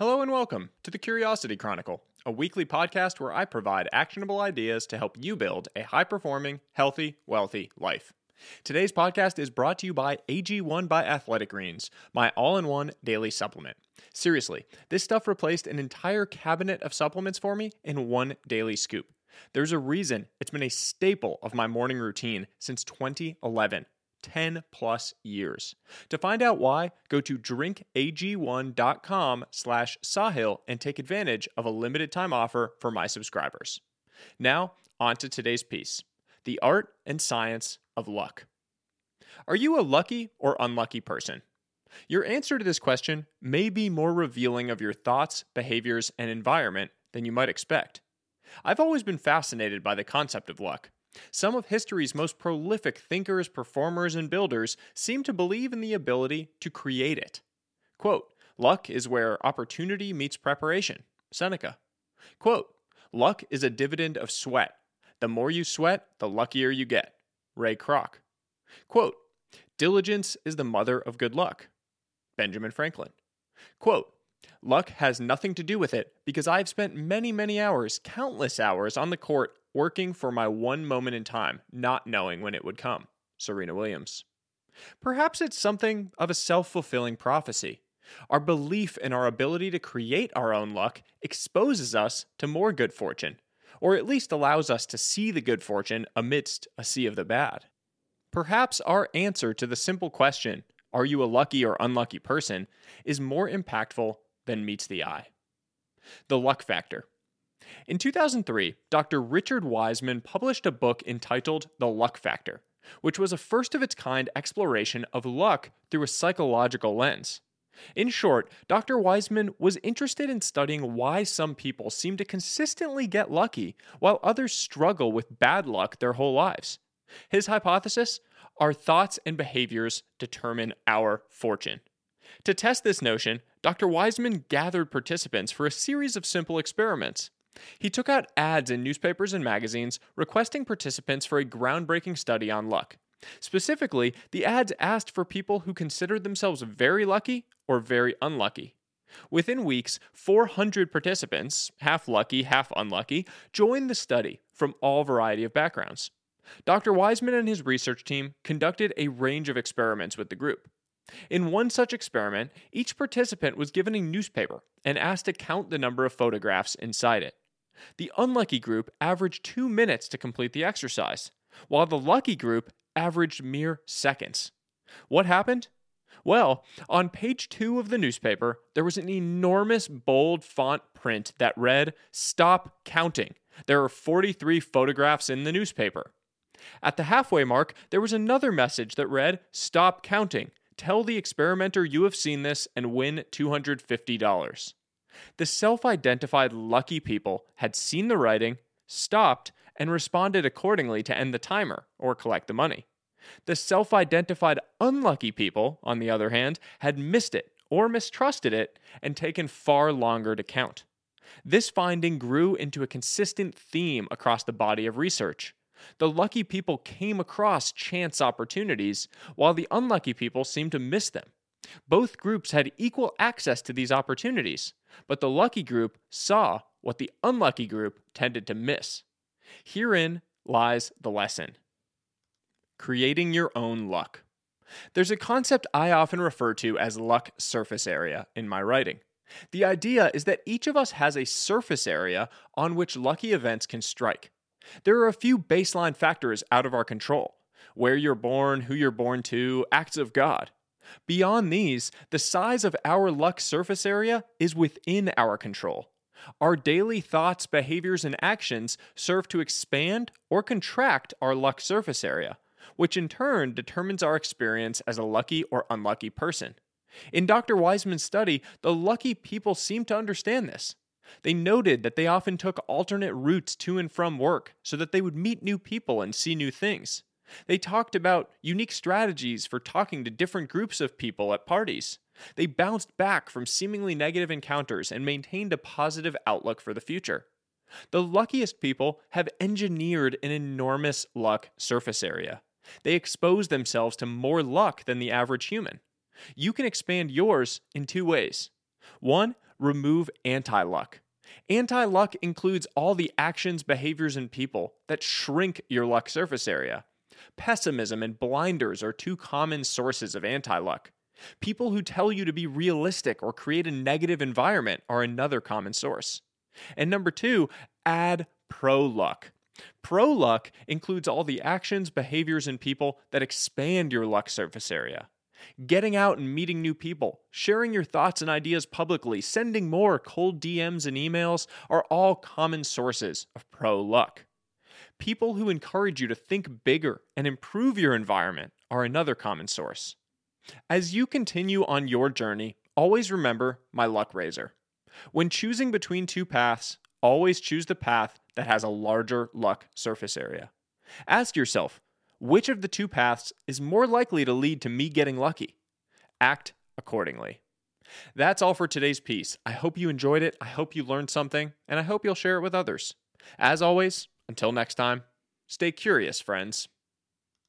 Hello and welcome to the Curiosity Chronicle, a weekly podcast where I provide actionable ideas to help you build a high performing, healthy, wealthy life. Today's podcast is brought to you by AG1 by Athletic Greens, my all in one daily supplement. Seriously, this stuff replaced an entire cabinet of supplements for me in one daily scoop. There's a reason it's been a staple of my morning routine since 2011. 10 plus years. To find out why, go to drinkag1.com slash sahil and take advantage of a limited time offer for my subscribers. Now, on to today's piece The Art and Science of Luck. Are you a lucky or unlucky person? Your answer to this question may be more revealing of your thoughts, behaviors, and environment than you might expect. I've always been fascinated by the concept of luck. Some of history's most prolific thinkers, performers, and builders seem to believe in the ability to create it. Quote, luck is where opportunity meets preparation. Seneca. Quote, luck is a dividend of sweat. The more you sweat, the luckier you get. Ray Kroc. Quote, diligence is the mother of good luck. Benjamin Franklin. Quote, Luck has nothing to do with it because I've spent many, many hours, countless hours, on the court working for my one moment in time, not knowing when it would come. Serena Williams. Perhaps it's something of a self fulfilling prophecy. Our belief in our ability to create our own luck exposes us to more good fortune, or at least allows us to see the good fortune amidst a sea of the bad. Perhaps our answer to the simple question, are you a lucky or unlucky person, is more impactful than meets the eye. The luck factor. In 2003, Dr. Richard Wiseman published a book entitled The Luck Factor, which was a first of its kind exploration of luck through a psychological lens. In short, Dr. Wiseman was interested in studying why some people seem to consistently get lucky while others struggle with bad luck their whole lives. His hypothesis our thoughts and behaviors determine our fortune. To test this notion, Dr. Wiseman gathered participants for a series of simple experiments. He took out ads in newspapers and magazines requesting participants for a groundbreaking study on luck. Specifically, the ads asked for people who considered themselves very lucky or very unlucky. Within weeks, 400 participants, half lucky, half unlucky, joined the study from all variety of backgrounds. Dr. Wiseman and his research team conducted a range of experiments with the group. In one such experiment, each participant was given a newspaper and asked to count the number of photographs inside it. The unlucky group averaged two minutes to complete the exercise, while the lucky group averaged mere seconds. What happened? Well, on page two of the newspaper, there was an enormous bold font print that read, Stop counting. There are 43 photographs in the newspaper. At the halfway mark, there was another message that read, Stop counting. Tell the experimenter you have seen this and win $250. The self identified lucky people had seen the writing, stopped, and responded accordingly to end the timer or collect the money. The self identified unlucky people, on the other hand, had missed it or mistrusted it and taken far longer to count. This finding grew into a consistent theme across the body of research. The lucky people came across chance opportunities, while the unlucky people seemed to miss them. Both groups had equal access to these opportunities, but the lucky group saw what the unlucky group tended to miss. Herein lies the lesson creating your own luck. There's a concept I often refer to as luck surface area in my writing. The idea is that each of us has a surface area on which lucky events can strike. There are a few baseline factors out of our control where you're born, who you're born to, acts of God. Beyond these, the size of our luck surface area is within our control. Our daily thoughts, behaviors, and actions serve to expand or contract our luck surface area, which in turn determines our experience as a lucky or unlucky person. In Dr. Wiseman's study, the lucky people seem to understand this. They noted that they often took alternate routes to and from work so that they would meet new people and see new things. They talked about unique strategies for talking to different groups of people at parties. They bounced back from seemingly negative encounters and maintained a positive outlook for the future. The luckiest people have engineered an enormous luck surface area. They expose themselves to more luck than the average human. You can expand yours in two ways. One, remove anti luck. Anti luck includes all the actions, behaviors, and people that shrink your luck surface area. Pessimism and blinders are two common sources of anti luck. People who tell you to be realistic or create a negative environment are another common source. And number two, add pro luck. Pro luck includes all the actions, behaviors, and people that expand your luck surface area. Getting out and meeting new people, sharing your thoughts and ideas publicly, sending more cold DMs and emails are all common sources of pro luck. People who encourage you to think bigger and improve your environment are another common source. As you continue on your journey, always remember my luck razor. When choosing between two paths, always choose the path that has a larger luck surface area. Ask yourself, which of the two paths is more likely to lead to me getting lucky? Act accordingly. That's all for today's piece. I hope you enjoyed it. I hope you learned something, and I hope you'll share it with others. As always, until next time, stay curious, friends.